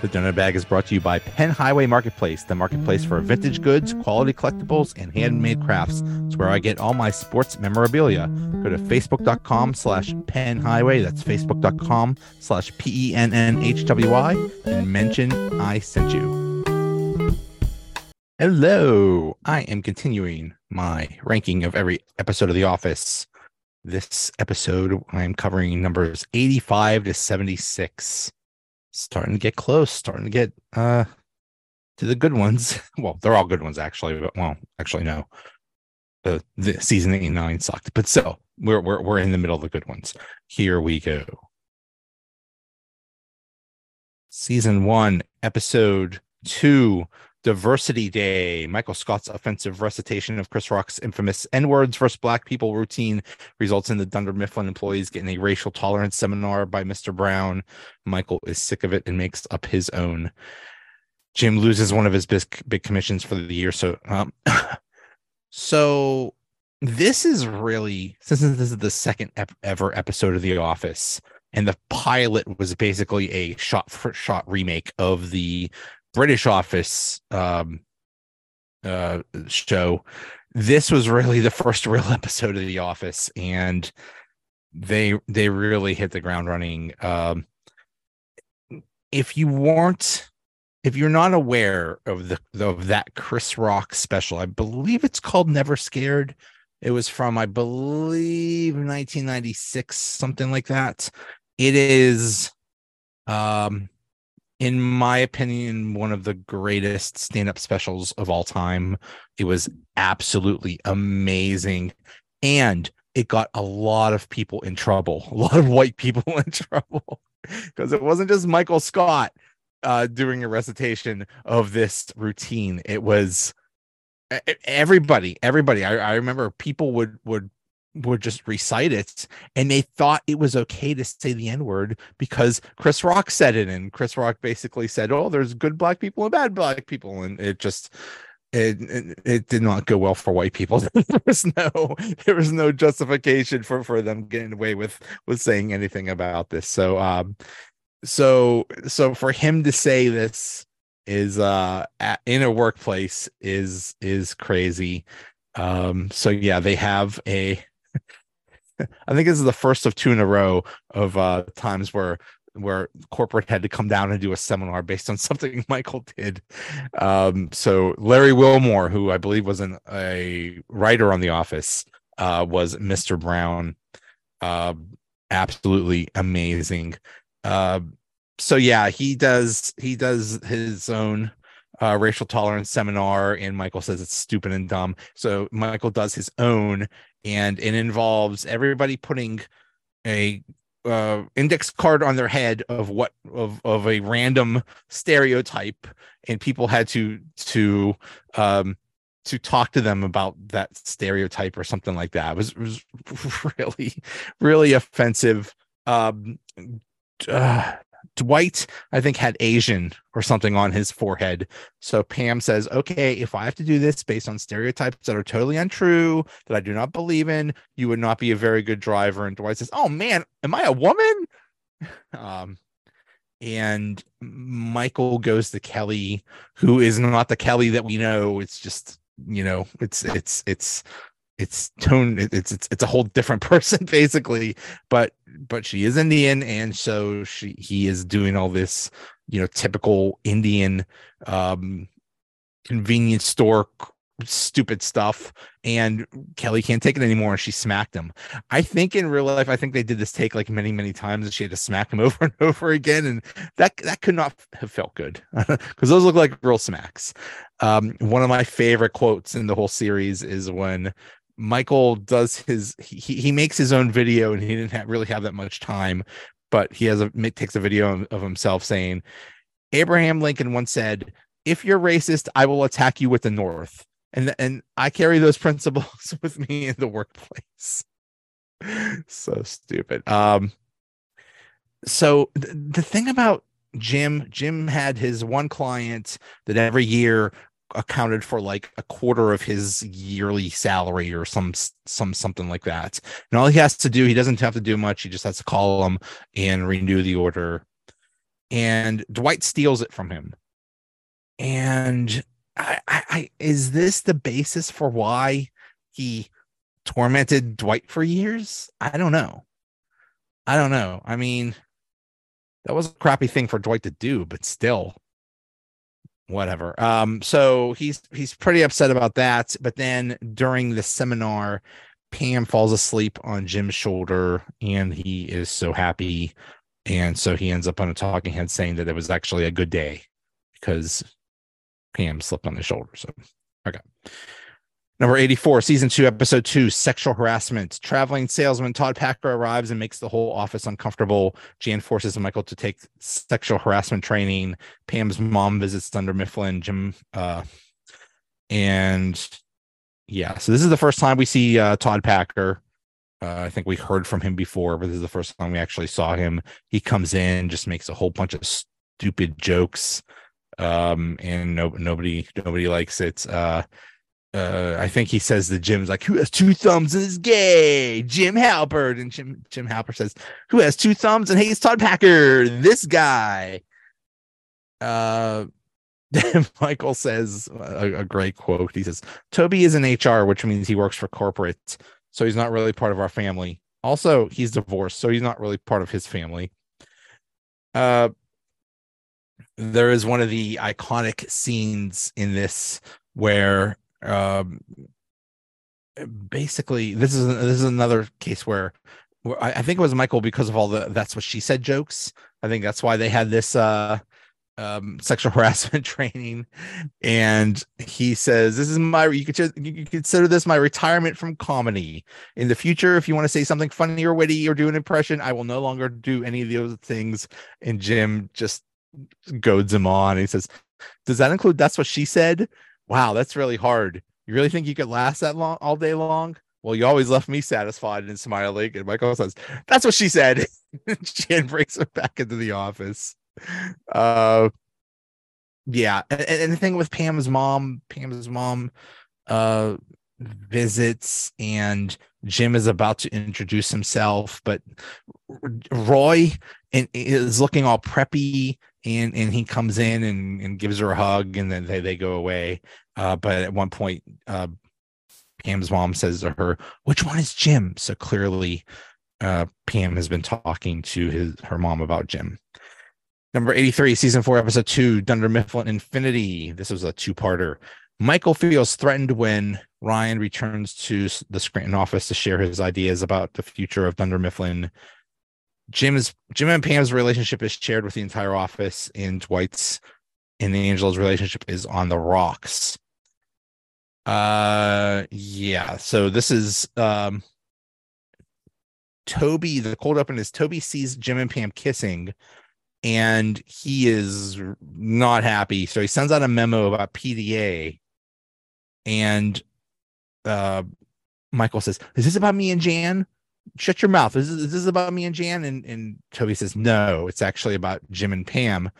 The Donut Bag is brought to you by Penn Highway Marketplace, the marketplace for vintage goods, quality collectibles, and handmade crafts. It's where I get all my sports memorabilia. Go to facebook.com slash Penn Highway. That's facebook.com slash P E N N H W Y and mention I sent you. Hello. I am continuing my ranking of every episode of The Office. This episode, I'm covering numbers 85 to 76 starting to get close, starting to get uh to the good ones. Well, they're all good ones actually, but well, actually no. The, the season 89 sucked, but so we're we're we're in the middle of the good ones. Here we go. Season 1, episode 2, Diversity Day. Michael Scott's offensive recitation of Chris Rock's infamous N words versus Black people routine results in the Dunder Mifflin employees getting a racial tolerance seminar by Mr. Brown. Michael is sick of it and makes up his own. Jim loses one of his big, big commissions for the year. So, um, so this is really since this is the second ever episode of The Office, and the pilot was basically a shot for shot remake of the British Office um, uh, show. This was really the first real episode of The Office, and they they really hit the ground running. Um, if you weren't, if you're not aware of the of that Chris Rock special, I believe it's called Never Scared. It was from, I believe, 1996, something like that. It is um in my opinion, one of the greatest stand up specials of all time. It was absolutely amazing. And it got a lot of people in trouble, a lot of white people in trouble, because it wasn't just Michael Scott uh, doing a recitation of this routine. It was everybody, everybody. I, I remember people would would would just recite it and they thought it was okay to say the n-word because chris rock said it and chris rock basically said oh there's good black people and bad black people and it just it, it, it did not go well for white people. There was no there was no justification for for them getting away with with saying anything about this. So um so so for him to say this is uh at, in a workplace is is crazy. Um so yeah they have a I think this is the first of two in a row of uh, times where where corporate had to come down and do a seminar based on something Michael did. Um, so Larry Wilmore, who I believe was an, a writer on The Office, uh, was Mr. Brown. Uh, absolutely amazing. Uh, so yeah, he does he does his own uh, racial tolerance seminar, and Michael says it's stupid and dumb. So Michael does his own, and it involves everybody putting a uh, index card on their head of what of of a random stereotype, and people had to to um to talk to them about that stereotype or something like that. It was, it was really really offensive. Um, uh, Dwight, I think, had Asian or something on his forehead. So Pam says, okay, if I have to do this based on stereotypes that are totally untrue, that I do not believe in, you would not be a very good driver. And Dwight says, oh man, am I a woman? Um, and Michael goes to Kelly, who is not the Kelly that we know. It's just, you know, it's, it's, it's, it's tone it's it's it's a whole different person basically but but she is indian and so she he is doing all this you know typical indian um convenience store stupid stuff and kelly can't take it anymore and she smacked him. I think in real life i think they did this take like many many times and she had to smack him over and over again and that that could not have felt good because those look like real smacks. Um one of my favorite quotes in the whole series is when Michael does his he he makes his own video and he didn't have, really have that much time, but he has a takes a video of himself saying, Abraham Lincoln once said, "If you're racist, I will attack you with the North." And and I carry those principles with me in the workplace. so stupid. Um. So th- the thing about Jim, Jim had his one client that every year accounted for like a quarter of his yearly salary or some some something like that. And all he has to do, he doesn't have to do much. He just has to call them and renew the order. and Dwight steals it from him. And I, I, I is this the basis for why he tormented Dwight for years? I don't know. I don't know. I mean, that was a crappy thing for Dwight to do, but still, whatever. Um, so he's he's pretty upset about that. But then during the seminar, Pam falls asleep on Jim's shoulder, and he is so happy. And so he ends up on a talking head saying that it was actually a good day because Pam slipped on his shoulder. So okay. Number 84, season two, episode two, sexual harassment. Traveling salesman Todd Packer arrives and makes the whole office uncomfortable. Jan forces Michael to take sexual harassment training. Pam's mom visits Dunder Mifflin, Jim, uh, and yeah, so this is the first time we see uh, Todd Packer. Uh, I think we heard from him before, but this is the first time we actually saw him. He comes in, just makes a whole bunch of stupid jokes, um, and no, nobody, nobody likes it. Uh, uh, I think he says the Jim's like, who has two thumbs and is gay? Jim Halpert. And Jim Jim Halpert says, who has two thumbs and hates Todd Packer? This guy. Uh Michael says a, a, great quote. He says, Toby is in HR, which means he works for corporate. So he's not really part of our family. Also, he's divorced, so he's not really part of his family. Uh there is one of the iconic scenes in this where um, basically this is this is another case where, where I, I, think it was Michael because of all the that's what she said jokes. I think that's why they had this uh um sexual harassment training. And he says this is my you could just you consider this my retirement from comedy. In the future if you want to say something funny or witty or do an impression i will no longer do any of those things. And jim just goads him on. He says does that include that's what she said wow, that's really hard. You really think you could last that long all day long? Well, you always left me satisfied and smiling. And Michael says, That's what she said. Jan brings her back into the office. Uh yeah. And, and the thing with Pam's mom, Pam's mom uh visits and Jim is about to introduce himself, but Roy is looking all preppy and and he comes in and, and gives her a hug and then they, they go away. Uh, but at one point uh, pam's mom says to her which one is jim? So clearly uh, pam has been talking to his her mom about jim. Number 83 season 4 episode 2 dunder mifflin infinity. This was a two-parter. Michael feels threatened when ryan returns to the scranton office to share his ideas about the future of dunder mifflin Jim's Jim and Pam's relationship is shared with the entire office, and Dwight's and Angela's relationship is on the rocks. Uh yeah, so this is um Toby, the cold open is Toby sees Jim and Pam kissing and he is not happy. So he sends out a memo about PDA and uh Michael says, Is this about me and Jan? Shut your mouth. Is this, is about me and Jan? And, and Toby says, no, it's actually about Jim and Pam.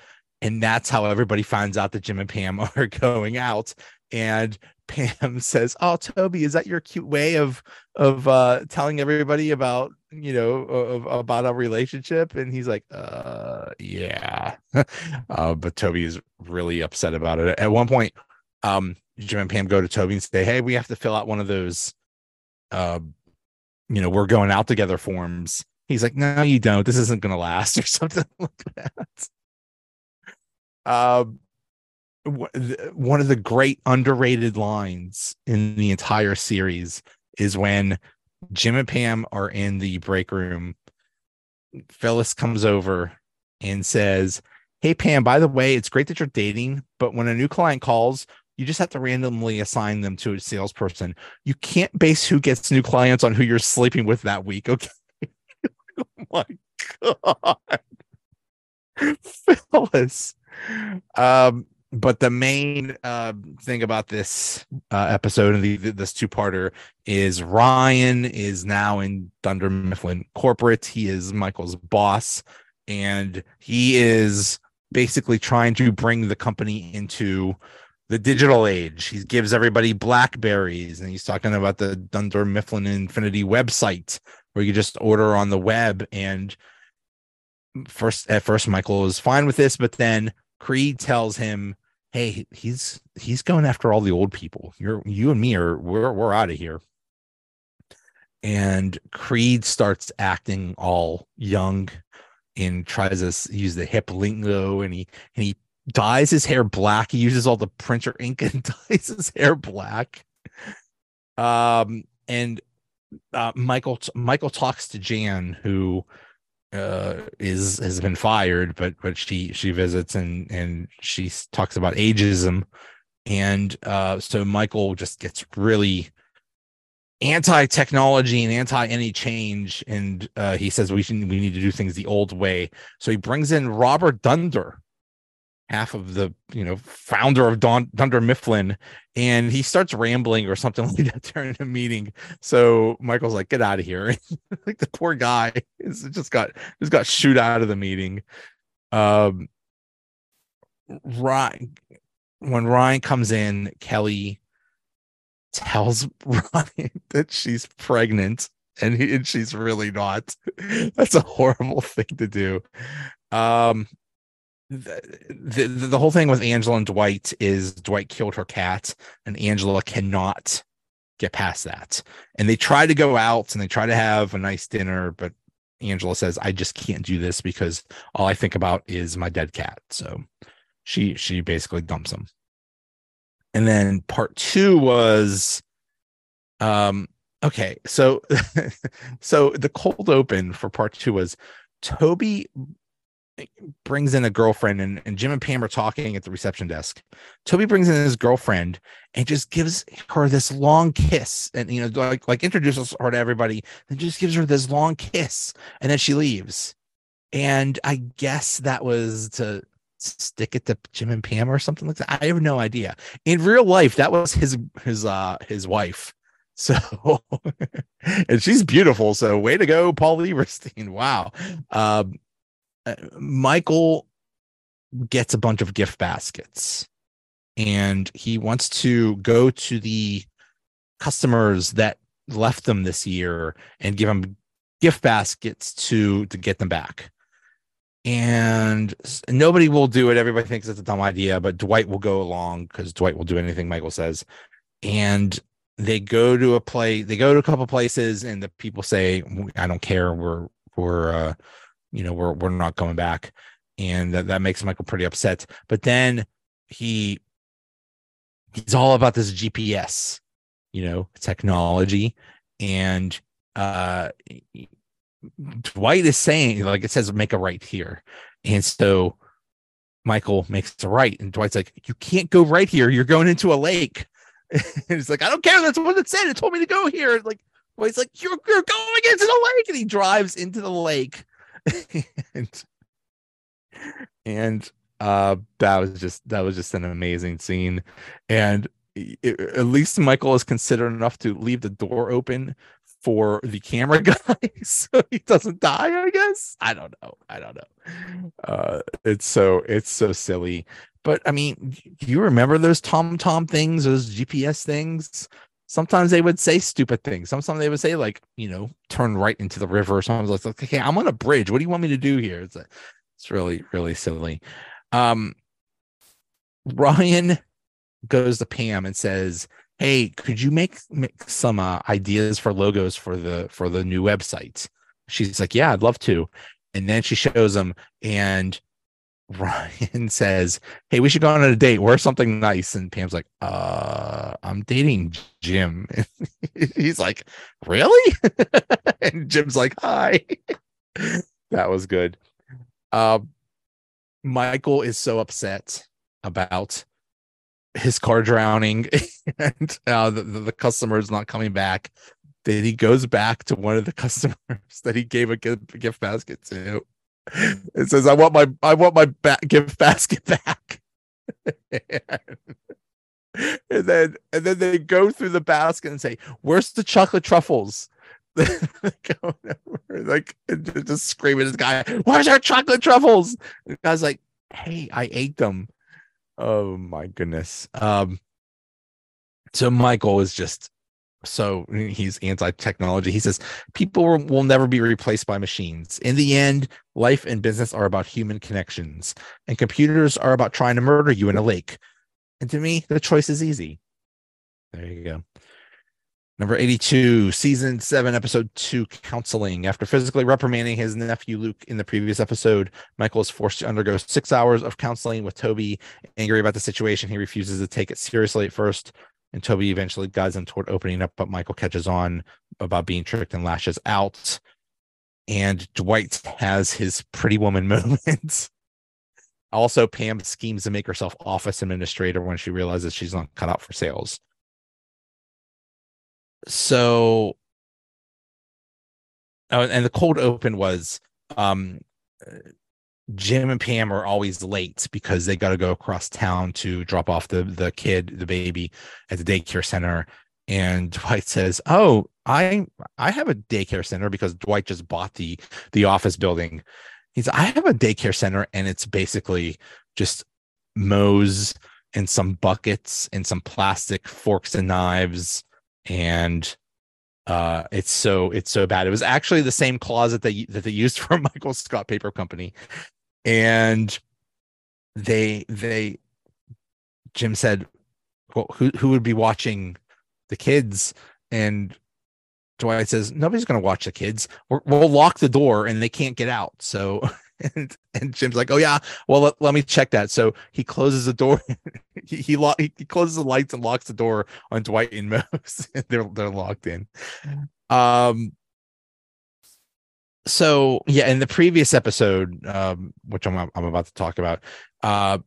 And that's how everybody finds out that Jim and Pam are going out. And Pam says, "Oh, Toby, is that your cute way of of uh, telling everybody about you know of, about our relationship?" And he's like, "Uh, yeah." uh, but Toby is really upset about it. At one point, um, Jim and Pam go to Toby and say, "Hey, we have to fill out one of those uh, you know, we're going out together forms. He's like, no, you don't. This isn't going to last or something like that. Um, one of the great underrated lines in the entire series is when Jim and Pam are in the break room. Phyllis comes over and says, Hey, Pam, by the way, it's great that you're dating, but when a new client calls, you just have to randomly assign them to a salesperson. You can't base who gets new clients on who you're sleeping with that week. Okay. oh my God. Phyllis. Um, but the main uh, thing about this uh, episode and the, this two-parter is Ryan is now in Dunder Mifflin corporate. He is Michael's boss, and he is basically trying to bring the company into the digital age. He gives everybody Blackberries, and he's talking about the Dunder Mifflin Infinity website where you just order on the web. And first at first Michael is fine with this, but then Creed tells him, "Hey, he's he's going after all the old people. You're you and me are we're we're out of here." And Creed starts acting all young and tries to use the hip lingo and he and he dyes his hair black. He uses all the printer ink and dyes his hair black. Um and uh, Michael Michael talks to Jan who uh is has been fired but but she she visits and and she talks about ageism and uh so Michael just gets really anti-technology and anti any change and uh, he says we should we need to do things the old way so he brings in robert dunder half of the you know founder of Don, dunder mifflin and he starts rambling or something like that during a meeting so michael's like get out of here like the poor guy is just got just got shoot out of the meeting um ryan when ryan comes in kelly tells Ryan that she's pregnant and, he, and she's really not. That's a horrible thing to do. Um, the, the the whole thing with Angela and Dwight is Dwight killed her cat, and Angela cannot get past that. And they try to go out and they try to have a nice dinner, but Angela says, "I just can't do this because all I think about is my dead cat." So she she basically dumps him and then part two was um okay so so the cold open for part two was toby brings in a girlfriend and, and jim and pam are talking at the reception desk toby brings in his girlfriend and just gives her this long kiss and you know like like introduces her to everybody and just gives her this long kiss and then she leaves and i guess that was to stick it to Jim and Pam or something like that. I have no idea. In real life, that was his his uh his wife. So and she's beautiful. So way to go, Paul Lieberstein. Wow. Um uh, Michael gets a bunch of gift baskets and he wants to go to the customers that left them this year and give them gift baskets to to get them back and nobody will do it. Everybody thinks it's a dumb idea, but Dwight will go along because Dwight will do anything Michael says. And they go to a play, they go to a couple places, and the people say, "I don't care. We're we're uh, you know we're we're not coming back," and that that makes Michael pretty upset. But then he he's all about this GPS, you know, technology, and uh Dwight is saying, like it says, make a right here. And so Michael makes a right. And Dwight's like, you can't go right here. You're going into a lake. and he's like, I don't care. That's what it said. It told me to go here. Like, well, Dwight's like, you're, you're going into the lake. And he drives into the lake. and, and uh, that was just, that was just an amazing scene. And it, at least Michael is considerate enough to leave the door open for the camera guy so he doesn't die i guess? I don't know. I don't know. Uh it's so it's so silly. But i mean do you remember those tom tom things those gps things sometimes they would say stupid things. Sometimes they would say like you know turn right into the river sometimes it's like okay i'm on a bridge. What do you want me to do here? It's a, it's really really silly. Um ryan goes to pam and says hey could you make, make some uh, ideas for logos for the for the new website? She's like yeah i'd love to. And then she shows them and ryan says hey we should go on a date. Wear something nice. And pam's like uh i'm dating jim. He's like really? And jim's like hi. That was good. Uh, michael is so upset about his car drowning and uh, the, the customer is not coming back then he goes back to one of the customers that he gave a gift basket to it says i want my i want my ba- gift basket back. And then and then they go through the basket and say where's the chocolate truffles? Like just screaming at this guy where's our chocolate truffles? And the guy's like hey i ate them. Oh my goodness. Um so Michael is just so he's anti-technology. He says people will, never be replaced by machines. In the end life and business are about human connections and computers are about trying to murder you in a lake. And to me the choice is easy. There you go. Number 82 season 7 episode 2 counseling. After physically reprimanding his nephew luke in the previous episode michael is forced to undergo six hours of counseling with toby angry about the situation. He refuses to take it seriously at first and Toby eventually guides him toward opening up, but Michael catches on about being tricked and lashes out. And Dwight has his pretty woman moment. also, Pam schemes to make herself office administrator when she realizes she's not cut out for sales. So, oh, and the cold open was um, Jim and Pam are always late because they got to go across town to drop off the the kid, the baby, at the daycare center. And Dwight says, "Oh, I I have a daycare center because Dwight just bought the the office building. He's I have a daycare center, and it's basically just Mose and some buckets and some plastic forks and knives and uh it's so it's so bad it was actually the same closet that that they used for michael scott paper company and they they Jim said, "Well, who who would be watching the kids?" And Dwight says, "Nobody's going to watch the kids. we will lock the door, and they can't get out." So, and, and Jim's like, "Oh yeah, well let, let me check that." So he closes the door. he he, lo- he closes the lights and locks the door on Dwight and Mose. they're they're locked in. Um, so yeah in the previous episode um, which I'm, I'm about to talk about uh,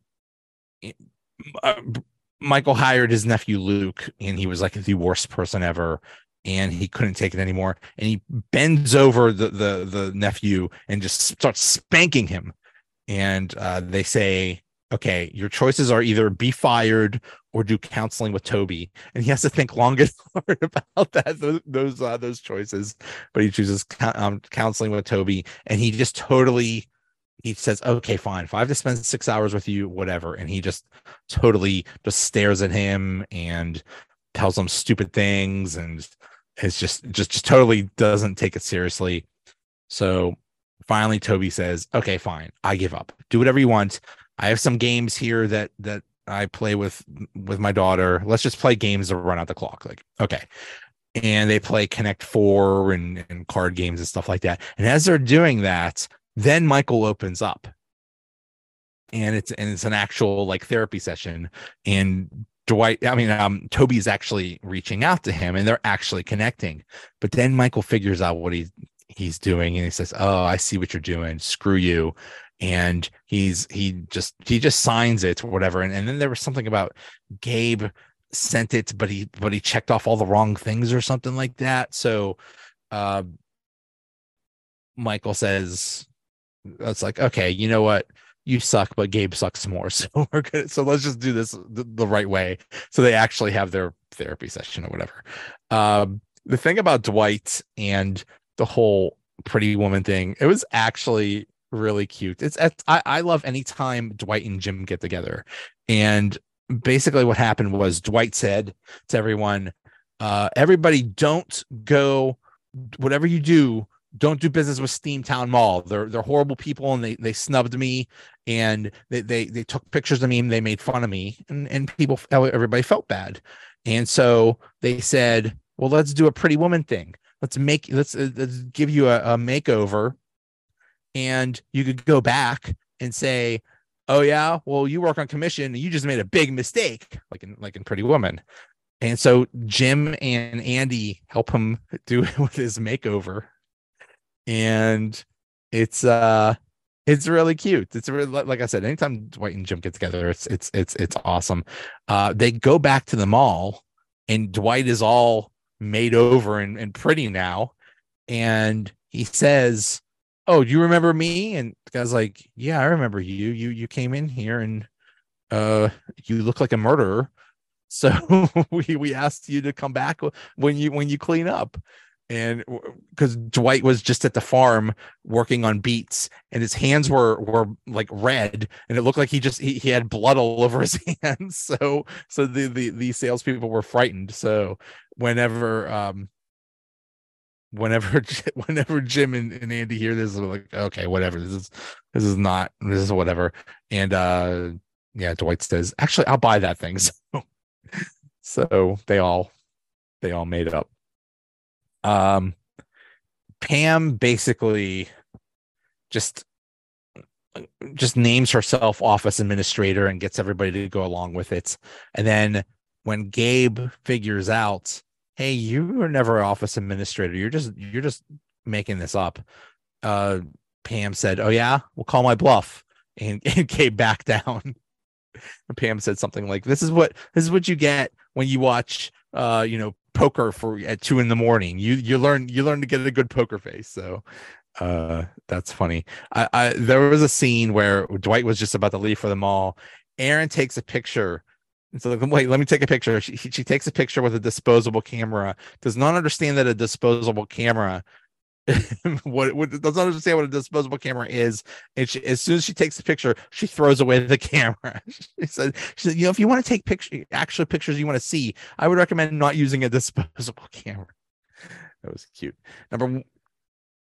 uh, michael hired his nephew luke and he was like the worst person ever and he couldn't take it anymore and he bends over the the, the nephew and just starts spanking him. And uh, they say okay, your choices are either be fired or do counseling with Toby, and he has to think long and hard about that those those, uh, those choices. But he chooses um, counseling with Toby, and he just totally he says, "Okay, fine. If I have to spend six hours with you, whatever." And he just totally just stares at him and tells him stupid things, and it's just just just totally doesn't take it seriously. So finally, Toby says, "Okay, fine. I give up. Do whatever you want. I have some games here that that I play with with my daughter. Let's just play games to run out the clock. Like, okay. And they play Connect Four and, and card games and stuff like that. And as they're doing that, then Michael opens up. And it's and it's an actual like therapy session. And Dwight, I mean, um, Toby's actually reaching out to him and they're actually connecting. But then Michael figures out what he he's doing and he says, Oh, I see what you're doing. Screw you and he's he just he just signs it or whatever. And, and then there was something about gabe sent it but he but he checked off all the wrong things or something like that. So uh michael says it's like okay you know what? You suck but gabe sucks more. So we're good so let's just do this the, the right way. So they actually have their therapy session or whatever. Um the thing about dwight and the whole pretty woman thing it was actually really cute. It's I, I love anytime Dwight and Jim get together. And basically what happened was Dwight said to everyone, uh, everybody don't go whatever you do, don't do business with Steamtown Mall. They're they're horrible people and they they snubbed me and they they they took pictures of me and they made fun of me and and people everybody felt bad. And so they said, "Well, let's do a pretty woman thing. Let's make let's, uh, let's give you a, a makeover and you could go back and say, "Oh yeah, well you work on commission, and you just made a big mistake," like in like in Pretty Woman. And so Jim and Andy help him do it with his makeover, and it's uh it's really cute. It's really like I said, anytime Dwight and Jim get together, it's it's it's it's awesome. Uh, they go back to the mall, and Dwight is all made over and, and pretty now, and he says, oh, do you remember me? And the guy's like, yeah, I remember you. You you came in here and uh you look like a murderer. So we we asked you to come back when you when you clean up. and because Dwight was just at the farm working on beets, and his hands were were like red, and it looked like he just he, he had blood all over his hands. So so the the the salespeople were frightened. So whenever um whenever whenever Jim and, and Andy hear this, they're like, okay, whatever. This is this is not this is whatever. And uh yeah, Dwight says, actually, I'll buy that thing. So so they all they all made up. Um Pam basically just just names herself office administrator and gets everybody to go along with it. And then when Gabe figures out hey, you were never office administrator. You're just you're just making this up. Uh, Pam said, "Oh yeah, we'll call my bluff," and, and came back down. And Pam said something like, "This is what this is what you get when you watch, uh, you know, poker for at two in the morning. You you learn you learn to get a good poker face." So, uh, that's funny. I, I there was a scene where Dwight was just about to leave for the mall. Erin takes a picture so wait, let me take a picture. She, she takes a picture with a disposable camera. Does not understand that a disposable camera, what, what does not understand what a disposable camera is. And she, as soon as she takes the picture, she throws away the camera. she said, she said, you know, if you want to take picture, actual pictures you want to see, I would recommend not using a disposable camera. That was cute. Number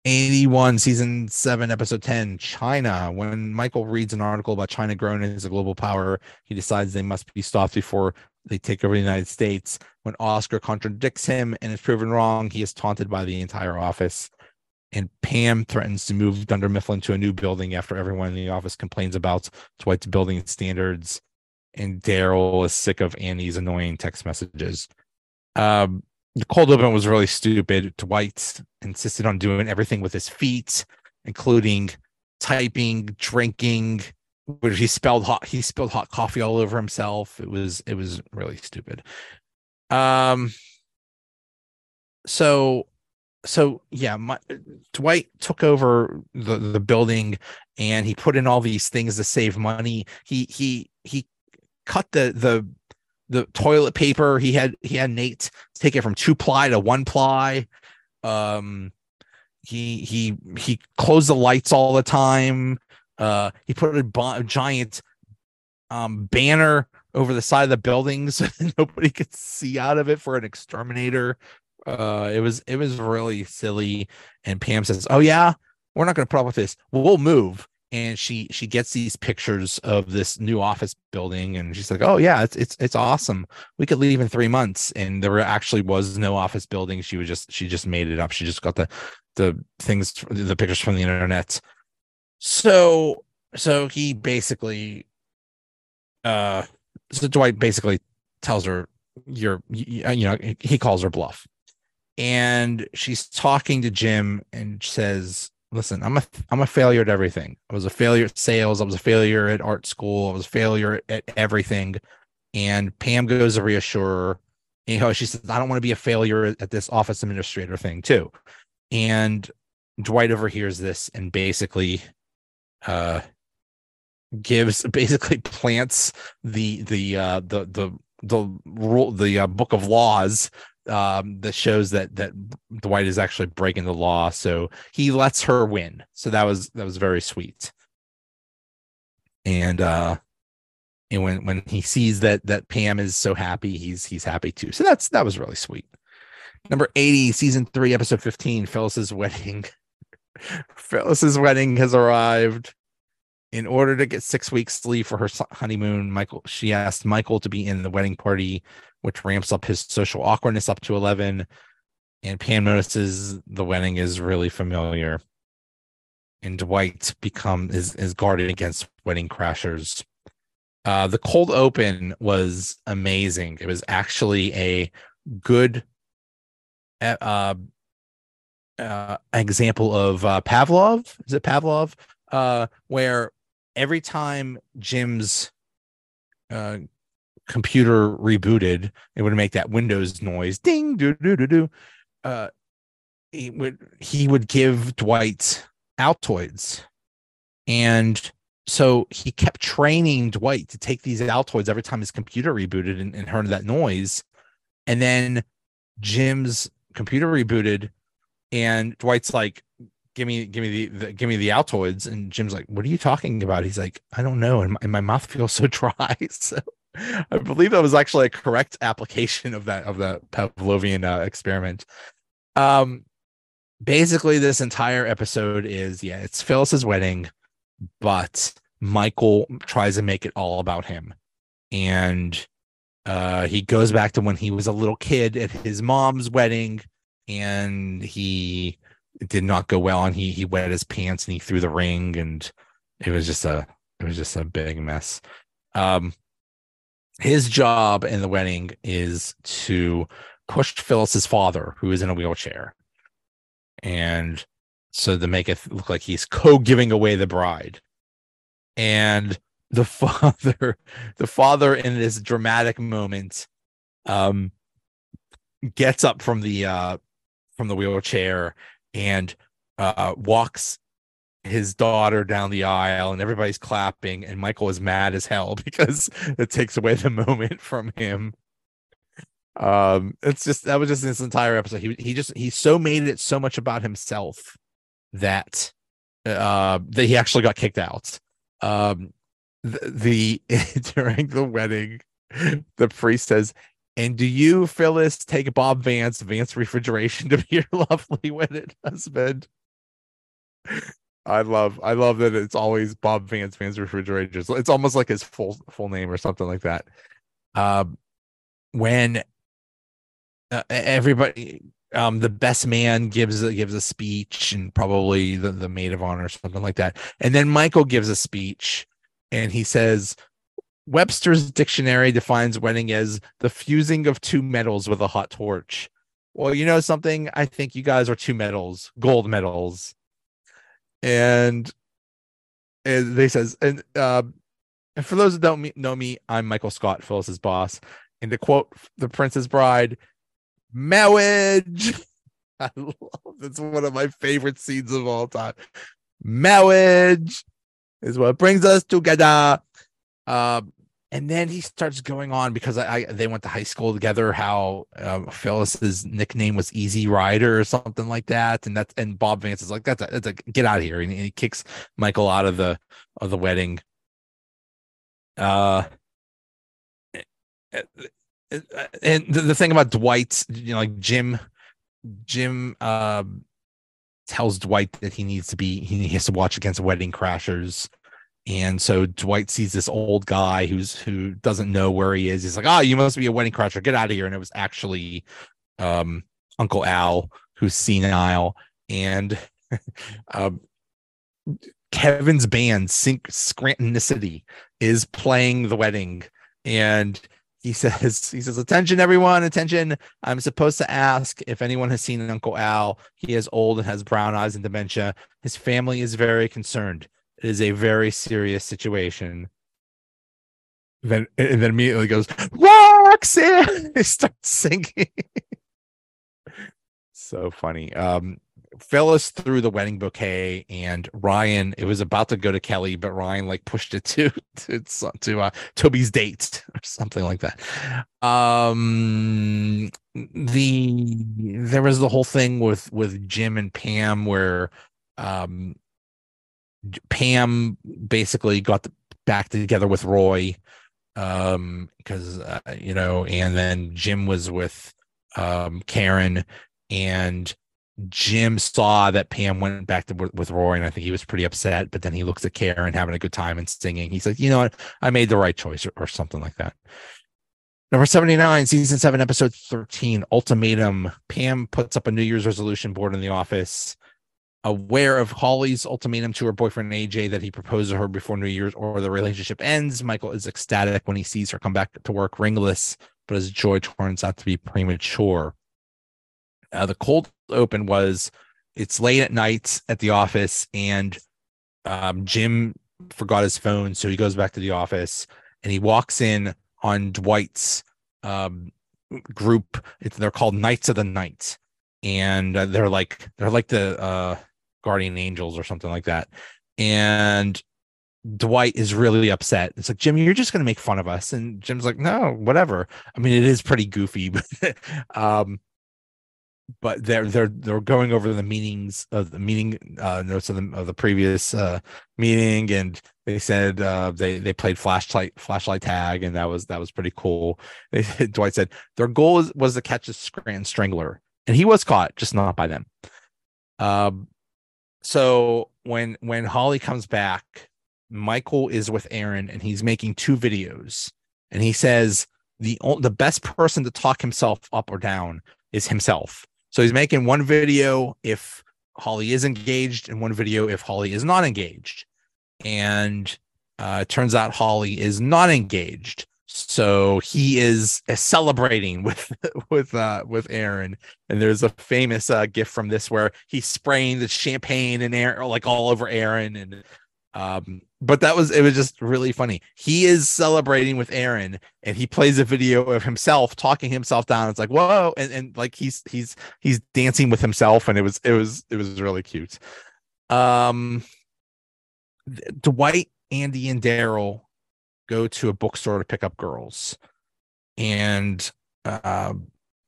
81 season 7 episode 10 china. When michael reads an article about china growing as a global power he decides they must be stopped before they take over the united states. When oscar contradicts him and is proven wrong he is taunted by the entire office. And pam threatens to move dunder mifflin to a new building after everyone in the office complains about dwight's building standards. And daryl is sick of andy's annoying text messages. Um the cold open was really stupid. Dwight insisted on doing everything with his feet, including typing, drinking. Where he spelled hot, he spilled hot coffee all over himself. It was it was really stupid. Um. So, so yeah, my, Dwight took over the the building, and he put in all these things to save money. He he he cut the the the toilet paper he had he had Nate take it from two ply to one ply. Um, he he he closed the lights all the time. Uh, he put a, giant um banner over the side of the building so nobody could see out of it for an exterminator. Uh, it was it was really silly. And Pam says, "Oh yeah, we're not going to put up with this. We'll move." And she she gets these pictures of this new office building and she's like oh yeah it's it's it's awesome. We could leave in three months. And there actually was no office building. She was just she just made it up. She just got the the things the pictures from the internet. So so he basically uh so dwight basically tells her you're you, you know he calls her bluff. And she's talking to jim and says listen, I'm a I'm a failure at everything. I was a failure at sales. I was a failure at art school. I was a failure at everything. And Pam goes to reassure. You know, she says, I don't want to be a failure at this office administrator thing too. And Dwight overhears this and basically uh gives basically plants the the uh the the the rule the uh, book of laws um, that shows that that Dwight is actually breaking the law. So he lets her win. So that was that was very sweet. And uh and when when he sees that that Pam is so happy, he's he's happy too. So that's that was really sweet. Number 80, season three, episode 15, Phyllis's wedding. Phyllis's wedding has arrived. In order to get six weeks leave for her honeymoon, Michael she asked Michael to be in the wedding party which ramps up his social awkwardness up to 11. And Pam notices the wedding is really familiar. And Dwight become is, is guarded against wedding crashers. Uh, the cold open was amazing. It was actually a good uh, uh, example of uh, Pavlov. Is it Pavlov? Uh, where every time Jim's uh, computer rebooted, it would make that Windows noise, ding, do do do do. Uh, he would he would give Dwight Altoids, and so he kept training Dwight to take these Altoids every time his computer rebooted and, and heard that noise, and then Jim's computer rebooted and Dwight's like, "Give me, give me the, the give me the Altoids," and Jim's like, "What are you talking about?" He's like, "I don't know," and my, and my mouth feels so dry. so I believe that was actually a correct application of that of the Pavlovian uh, experiment. Um, basically, this entire episode is yeah, it's Phyllis's wedding, but Michael tries to make it all about him, and uh, he goes back to when he was a little kid at his mom's wedding, and he did not go well, and he he wet his pants and he threw the ring, and it was just a it was just a big mess. Um, his job in the wedding is to push Phyllis's father, who is in a wheelchair, and so to make it look like he's co-giving away the bride. And the father, the father in this dramatic moment, um, gets up from the uh from the wheelchair and uh walks his daughter down the aisle and everybody's clapping and Michael is mad as hell because it takes away the moment from him. Um it's just that was just this entire episode. He he just he so made it so much about himself that uh that he actually got kicked out. Um the, the during the wedding the priest says and do you, Phyllis, take Bob Vance, Vance Refrigeration, to be your lovely wedded husband? I love I love that it's always Bob Vance Vance Refrigerators. It's almost like his full full name or something like that. Um, when uh, everybody um the best man gives gives a speech and probably the, the maid of honor or something like that and then michael gives a speech and he says webster's dictionary defines wedding as the fusing of two metals with a hot torch well you know something i think you guys are two metals gold medals and and they says and uh and for those that don't know me i'm michael scott phyllis's boss. And to quote the princess bride marriage. I love it's one of my favorite scenes of all time. Marriage is what brings us together. Um and then he starts going on because I, I they went to high school together. How uh, Phyllis's nickname was Easy Rider or something like that, and that's and Bob Vance is like that's a, that's a get out of here, and he kicks Michael out of the of the wedding. Uh, and the, the thing about Dwight, you know, like Jim, Jim uh, tells Dwight that he needs to be he has to watch against Wedding Crashers and so Dwight sees this old guy who's who doesn't know where he is. He's like, "Oh, you must be a wedding crasher. Get out of here!" And it was actually um, Uncle Al who's senile, and um, Kevin's band, Sync Scrantonicity, is playing the wedding, and he says, "He says, attention, everyone, attention! I'm supposed to ask if anyone has seen Uncle Al. He is old and has brown eyes and dementia. His family is very concerned." It is a very serious situation. Then and then immediately goes, Roxanne! He starts singing. so funny. Um Phyllis threw the wedding bouquet and Ryan, it was about to go to Kelly, but Ryan like pushed it to to, to uh, Toby's date or something like that. Um the there was the whole thing with with Jim and Pam where um Pam basically got the, back together with Roy um because uh, you know and then Jim was with um Karen and Jim saw that Pam went back to with Roy and I think he was pretty upset but then he looks at Karen having a good time and singing. He said you know what? I made the right choice or, or something like that. Number 79, season seven, episode 13, Ultimatum. Pam puts up a New Year's resolution board in the office aware of Holly's ultimatum to her boyfriend AJ that he proposed to her before New Year's or the relationship ends. Michael is ecstatic when he sees her come back to work ringless, but his joy turns out to be premature. Uh, the cold open was it's late at night at the office, and um, Jim forgot his phone, so he goes back to the office and he walks in on Dwight's um, group. It's, they're called Knights of the Night, and uh, they're like they're like the uh, guardian angels or something like that. And Dwight is really upset. It's like, Jim, you're just going to make fun of us. And Jim's like, no, whatever. I mean, it is pretty goofy, but um, but they're they're they're going over the meetings of the meeting uh, notes of the of the previous uh, meeting, and they said uh, they they played flashlight flashlight tag, and that was that was pretty cool. They, Dwight said their goal was, was to catch a Scranton Strangler, and he was caught, just not by them. Um, so when when Holly comes back, Michael is with Erin, and he's making two videos, and he says the the best person to talk himself up or down is himself. So he's making one video if Holly is engaged and one video if Holly is not engaged. And uh, it turns out Holly is not engaged. So he is uh, celebrating with with uh, with Erin, and there's a famous uh, gift from this where he's spraying the champagne and air like all over Erin, and um, but that was it was just really funny. He is celebrating with Erin and he plays a video of himself talking himself down. It's like, whoa, and, and like he's he's he's dancing with himself, and it was it was it was really cute. Um Dwight, Andy, and Daryl go to a bookstore to pick up girls, and uh,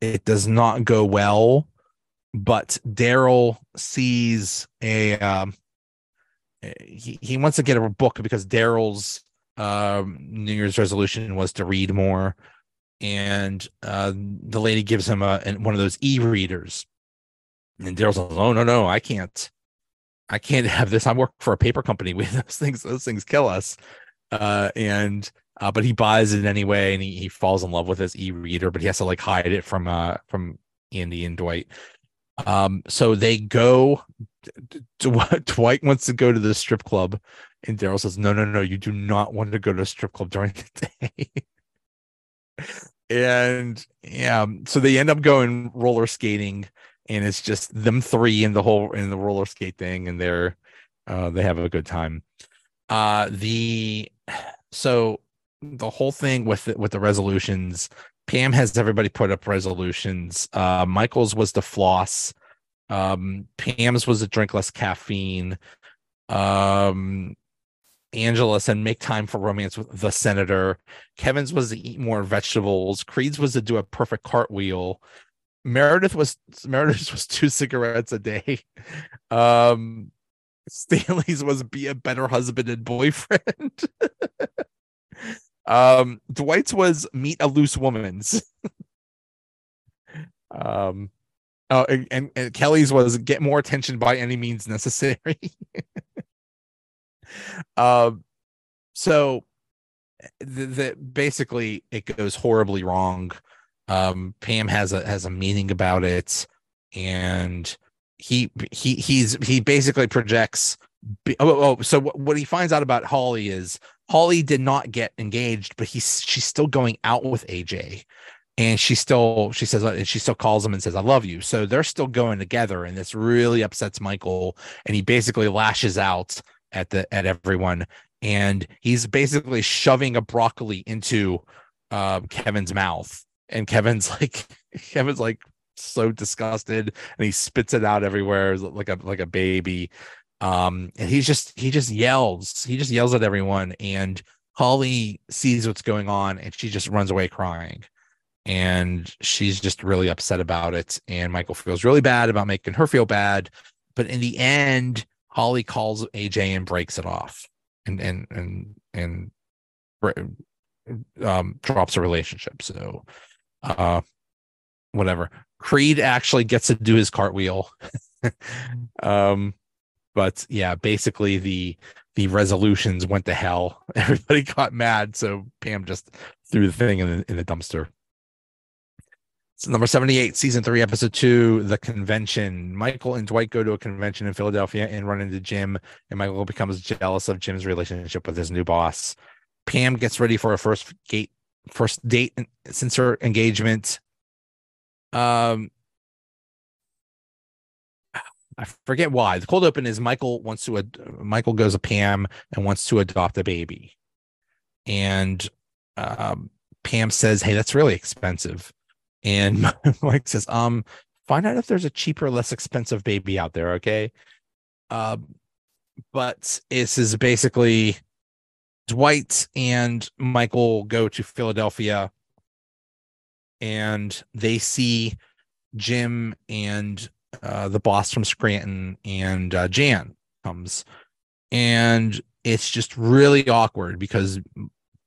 it does not go well. But Daryl sees a um, he, he wants to get a book because Daryl's um, New Year's resolution was to read more, and uh, the lady gives him a one of those e-readers, and Daryl's like, "Oh no, no, I can't, I can't have this. I work for a paper company. We those things, those things kill us." Uh, and uh, but he buys it anyway, and he, he falls in love with his e-reader, but he has to like hide it from uh from Andy and Dwight. Um, so they go. Dwight wants to go to the strip club, and Daryl says, "No, no, no, you do not want to go to a strip club during the day." and yeah, so they end up going roller skating, and it's just them three in the whole in the roller skate thing, and they're uh, they have a good time. Uh, the so the whole thing with the, with the resolutions Pam has everybody put up resolutions. Uh, Michael's was the floss. Um, Pam's was to drink less caffeine. Um, Angela said make time for romance with the senator. Kevin's was to eat more vegetables. Creed's was to do a perfect cartwheel. Meredith was Meredith's was two cigarettes a day. Um, Stanley's was be a better husband and boyfriend. Um, Dwight's was meet a loose woman's. um, oh, and, and, and Kelly's was get more attention by any means necessary. um, so the, the basically it goes horribly wrong. Um, Pam has a has a meaning about it, and he he he's he basically projects. Oh, oh so what he finds out about Holly is Holly did not get engaged, but he's she's still going out with AJ. And she still she says and she still calls him and says, I love you. So they're still going together. And this really upsets Michael. And he basically lashes out at the at everyone. And he's basically shoving a broccoli into uh, Kevin's mouth. And Kevin's like Kevin's like so disgusted and he spits it out everywhere like a like a baby. Um and he's just he just yells he just yells at everyone and holly sees what's going on and she just runs away crying. And she's just really upset about it and michael feels really bad about making her feel bad. But in the end holly calls aj and breaks it off and and and and um drops a relationship. So uh whatever creed actually gets to do his cartwheel um but yeah, basically the the resolutions went to hell. Everybody got mad, so Pam just threw the thing in the in the dumpster. So number 78, season three, episode two, the convention. Michael and Dwight go to a convention in Philadelphia and run into Jim, and Michael becomes jealous of Jim's relationship with his new boss. Pam gets ready for a first gate first date since her engagement. Um, I forget why. The cold open is Michael wants to ad- Michael goes to Pam and wants to adopt a baby, and um, Pam says, "Hey, that's really expensive," and Mike says, "Um, find out if there's a cheaper, less expensive baby out there." Okay, um, but this is basically Dwight and Michael go to Philadelphia, and they see Jim and uh, the boss from Scranton and uh, Jan comes, and it's just really awkward because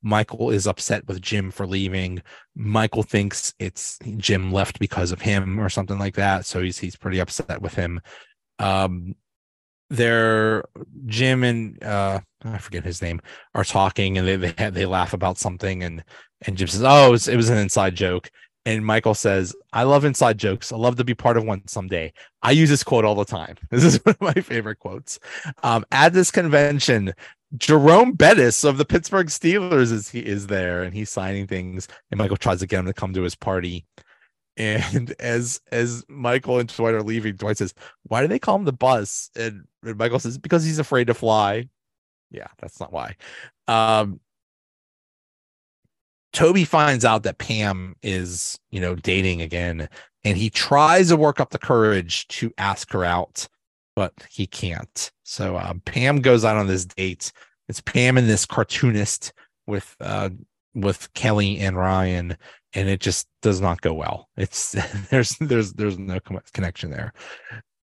Michael is upset with Jim for leaving. Michael thinks it's Jim left because of him or something like that, so he's he's pretty upset with him. Um, they're Jim and uh I forget his name are talking and they they they laugh about something and and Jim says, "Oh, it was, it was an inside joke." And Michael says, "I love inside jokes. I love to be part of one someday." I use this quote all the time. This is one of my favorite quotes. Um, at this convention, Jerome Bettis of the Pittsburgh Steelers is he is there and he's signing things. And Michael tries to get him to come to his party. And as as Michael and Dwight are leaving, Dwight says, "Why do they call him the bus?" And, and Michael says, "Because he's afraid to fly." Yeah, that's not why. Um, Toby finds out that Pam is, you know, dating again, and he tries to work up the courage to ask her out, but he can't. So um, Pam goes out on this date. It's Pam and this cartoonist with uh, with Kelly and Ryan, and it just does not go well. It's there's there's there's no connection there.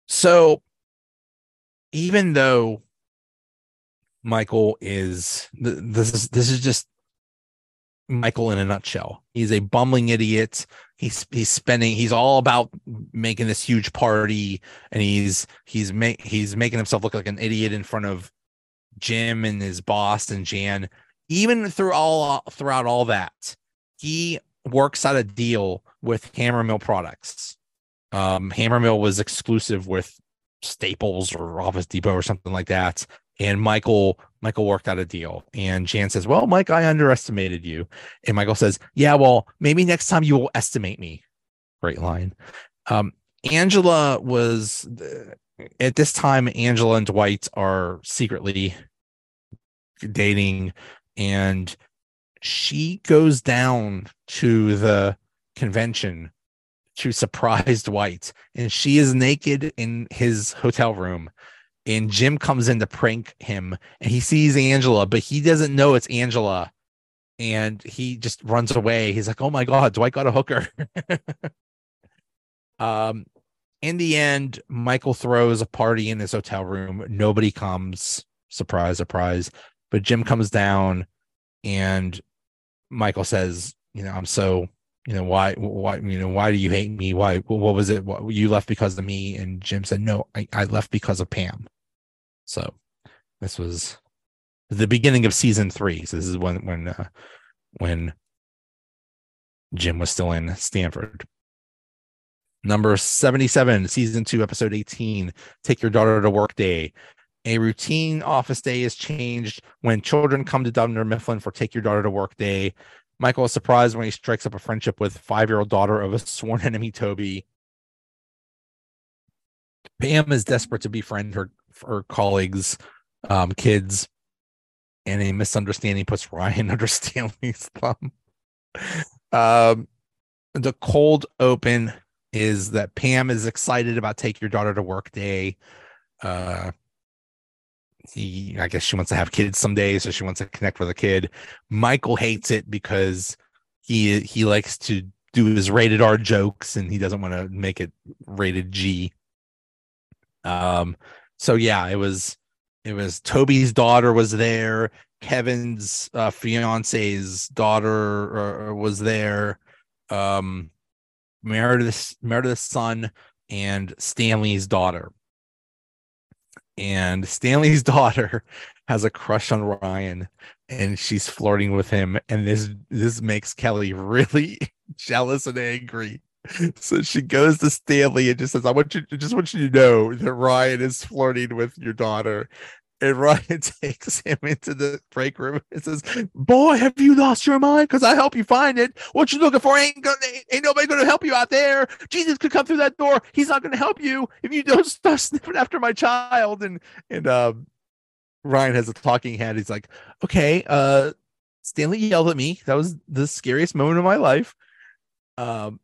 So even though Michael is this is this is just Michael in a nutshell. He's a bumbling idiot. He's he's spending. He's all about making this huge party, and he's he's make he's making himself look like an idiot in front of Jim and his boss and Jan. Even through all throughout all that, he works out a deal with Hammermill Products. Um, Hammermill was exclusive with Staples or Office Depot or something like that. And Michael Michael worked out a deal. And Jan says, Well, Mike, I underestimated you. And Michael says, Yeah, well, maybe next time you will estimate me. Great line. Um, Angela was at this time, Angela and Dwight are secretly dating, and she goes down to the convention to surprise Dwight, and she is naked in his hotel room and Jim comes in to prank him and he sees Angela, but he doesn't know it's Angela. And he just runs away. He's like, Oh my God, Dwight got a hooker. um, in the end, Michael throws a party in his hotel room. Nobody comes. Surprise, surprise. But Jim comes down and Michael says, You know, I'm so you know why why you know why do you hate me? Why what was it? What, you left because of me? And jim said no I, I left because of pam. So this was the beginning of season three. So this is when when uh, when jim was still in stamford. Number 77 season 2 episode 18 take your daughter to work day. A routine office day is changed when children come to Dunder Mifflin for take your daughter to work day Michael is surprised when he strikes up a friendship with five-year-old daughter of a sworn enemy, Toby. Pam is desperate to befriend her her colleagues, um, kids, and a misunderstanding puts Ryan under Stanley's thumb. Um, the cold open is that Pam is excited about take your daughter to work day. Uh, he I guess she wants to have kids someday, so she wants to connect with a kid. Michael hates it because he he likes to do his rated R jokes and he doesn't want to make it rated G. Um so yeah, it was it was Toby's daughter was there, Kevin's uh, fiance's daughter uh, was there, um Meredith's Meredith's son and Stanley's daughter and Stanley's daughter has a crush on Ryan and she's flirting with him and this this makes Kelly really jealous and angry. So she goes to Stanley and just says, I want you just want you to know that Ryan is flirting with your daughter. And Ryan takes him into the break room and says, Boy, have you lost your mind? Because I help you find it. What you looking for ain't gonna ain't nobody gonna help you out there. Jesus could come through that door. He's not gonna help you if you don't start sniffing after my child. And and um Ryan has a talking head. He's like, Okay, uh Stanley yelled at me. That was the scariest moment of my life. Um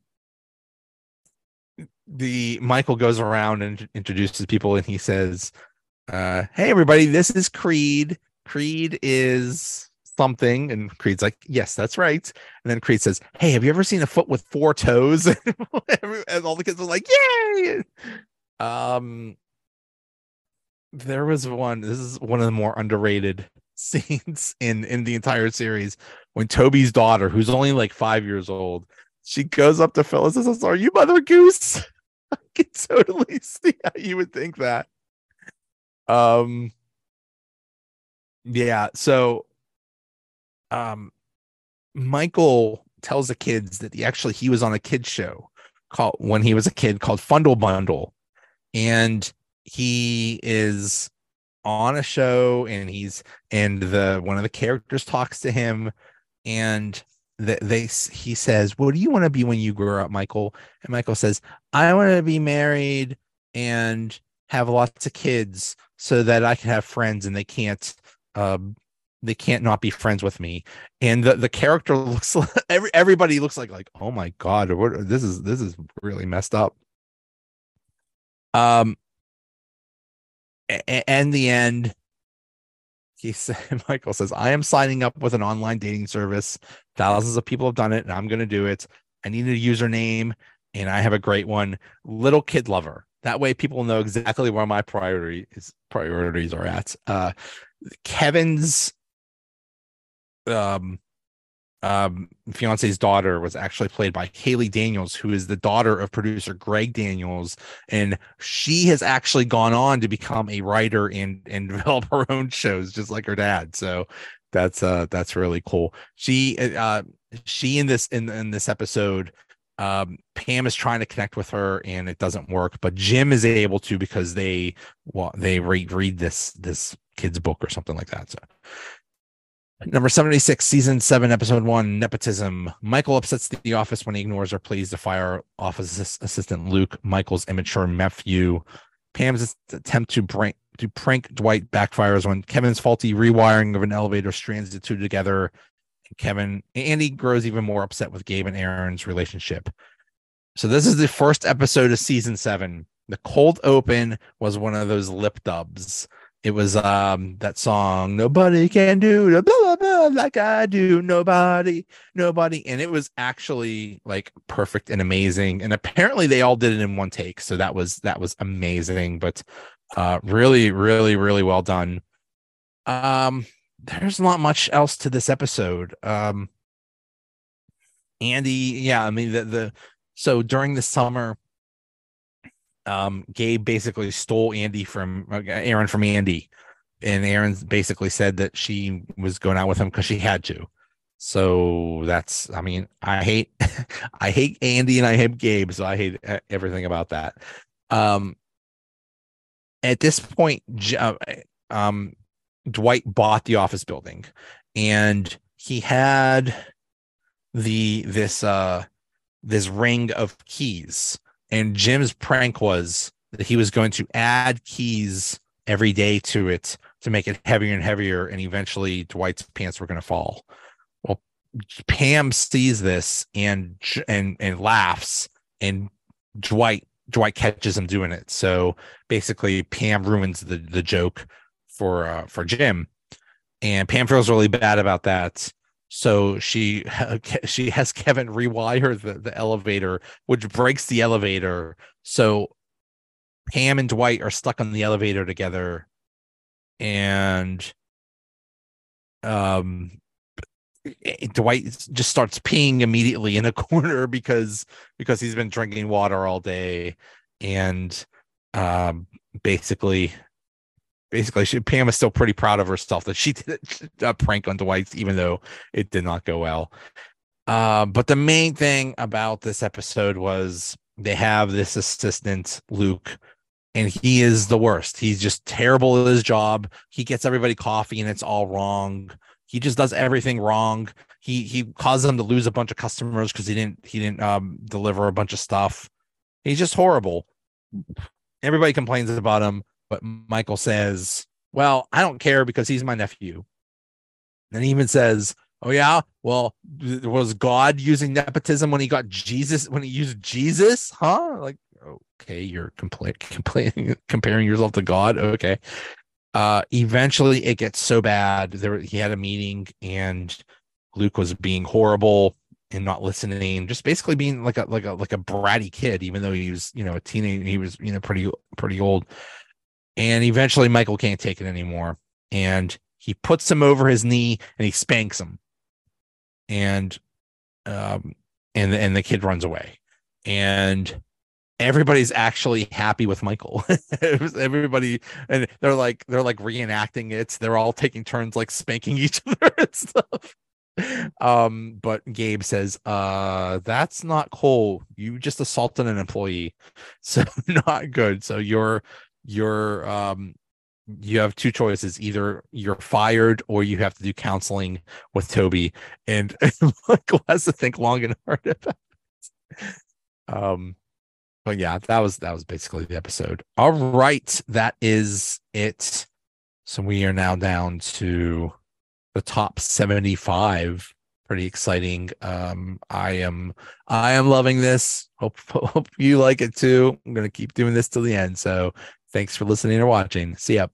the Michael goes around and introduces people and he says uh, hey everybody, this is Creed. Creed is something, and Creed's like, "Yes, that's right." And then Creed says, "Hey, have you ever seen a foot with four toes?" and all the kids are like, "Yay!" Um, there was one. This is one of the more underrated scenes in in the entire series when Toby's daughter, who's only like five years old, she goes up to Phyllis and says, "Are you Mother Goose?" I can totally see how you would think that. Um. Yeah. So, um, Michael tells the kids that he actually he was on a kids show called when he was a kid called Fundle Bundle, and he is on a show and he's and the one of the characters talks to him and that they he says what do you want to be when you grow up michael and michael says i want to be married and have lots of kids so that i can have friends and they can't um they can't not be friends with me. And the, the character looks like every, everybody looks like like oh my god what, this is this is really messed up. Um and the end he said michael says i am signing up with an online dating service. Thousands of people have done it and i'm going to do it. I need a username and i have a great one. Little kid lover that way people know exactly where my priorities priorities are at uh kevin's um um, fiance's daughter was actually played by Haley Daniels, who is the daughter of producer Greg Daniels, and she has actually gone on to become a writer and and develop her own shows, just like her dad. So that's uh that's really cool. She uh she in this in in this episode um pam is trying to connect with her and it doesn't work but jim is able to because they well they read read this this kid's book or something like that so Number 76, season seven, episode one, nepotism. Michael upsets the office when he ignores her pleas to fire office assistant Luke, Michael's immature nephew. Pam's attempt to prank to prank Dwight backfires when Kevin's faulty rewiring of an elevator strands the two together. Kevin Andy grows even more upset with Gabe and Erin's relationship. So this is the first episode of season seven. The cold open was one of those lip dubs. It was um that song nobody can do blah, blah, blah, like i do. Nobody nobody. And it was actually like perfect and amazing. And apparently they all did it in one take. So that was that was amazing. But uh really really really well done. Um there's not much else to this episode um andy yeah i mean the the so during the summer um, Gabe basically stole Andy from uh, Erin from Andy, and Erin basically said that she was going out with him because she had to. So that's, I mean, I hate, I hate Andy and I hate Gabe, so I hate everything about that. Um, at this point, uh, um, Dwight bought the office building, and he had the this uh this ring of keys and Jim's prank was that he was going to add keys every day to it to make it heavier and heavier, and eventually Dwight's pants were going to fall. Well, Pam sees this and and and laughs, and Dwight Dwight catches him doing it. So basically, Pam ruins the the joke for uh, for Jim, and Pam feels really bad about that. So she she has Kevin rewire the, the elevator, which breaks the elevator. So Pam and Dwight are stuck on the elevator together, and um, Dwight just starts peeing immediately in a corner because because he's been drinking water all day, and um, basically basically she, Pam is still pretty proud of herself that she did a prank on Dwight, even though it did not go well. Uh, but the main thing about this episode was they have this assistant, Luke, and he is the worst. He's just terrible at his job. He gets everybody coffee and it's all wrong. He just does everything wrong. He he caused them to lose a bunch of customers because he didn't he didn't um, deliver a bunch of stuff. He's just horrible. Everybody complains about him. But Michael says, Well, I don't care because he's my nephew. And he even says, Oh, yeah. Well, was God using nepotism when he got Jesus, when he used Jesus? Huh? Like, okay, you're compla- complaining, comparing yourself to God. Okay. uh eventually it gets so bad there he had a meeting and luke was being horrible and not listening just basically being like a like a like a bratty kid even though he was you know a teenager he was you know pretty pretty old and eventually michael can't take it anymore and he puts him over his knee and he spanks him and um and and the kid runs away and everybody's actually happy with Michael. everybody and they're like they're like reenacting it. They're all taking turns like spanking each other and stuff. Um, but Gabe says, uh, that's not cool. You just assaulted an employee. So not good. So you're you're um you have two choices either you're fired or you have to do counseling with toby and michael has to think long and hard about it um but yeah, that was that was basically the episode. All right, that is it. So we are now down to the top 75. Pretty exciting. Um, I am I am loving this. Hope hope you like it too. I'm gonna keep doing this till the end. So thanks for listening or watching. See ya.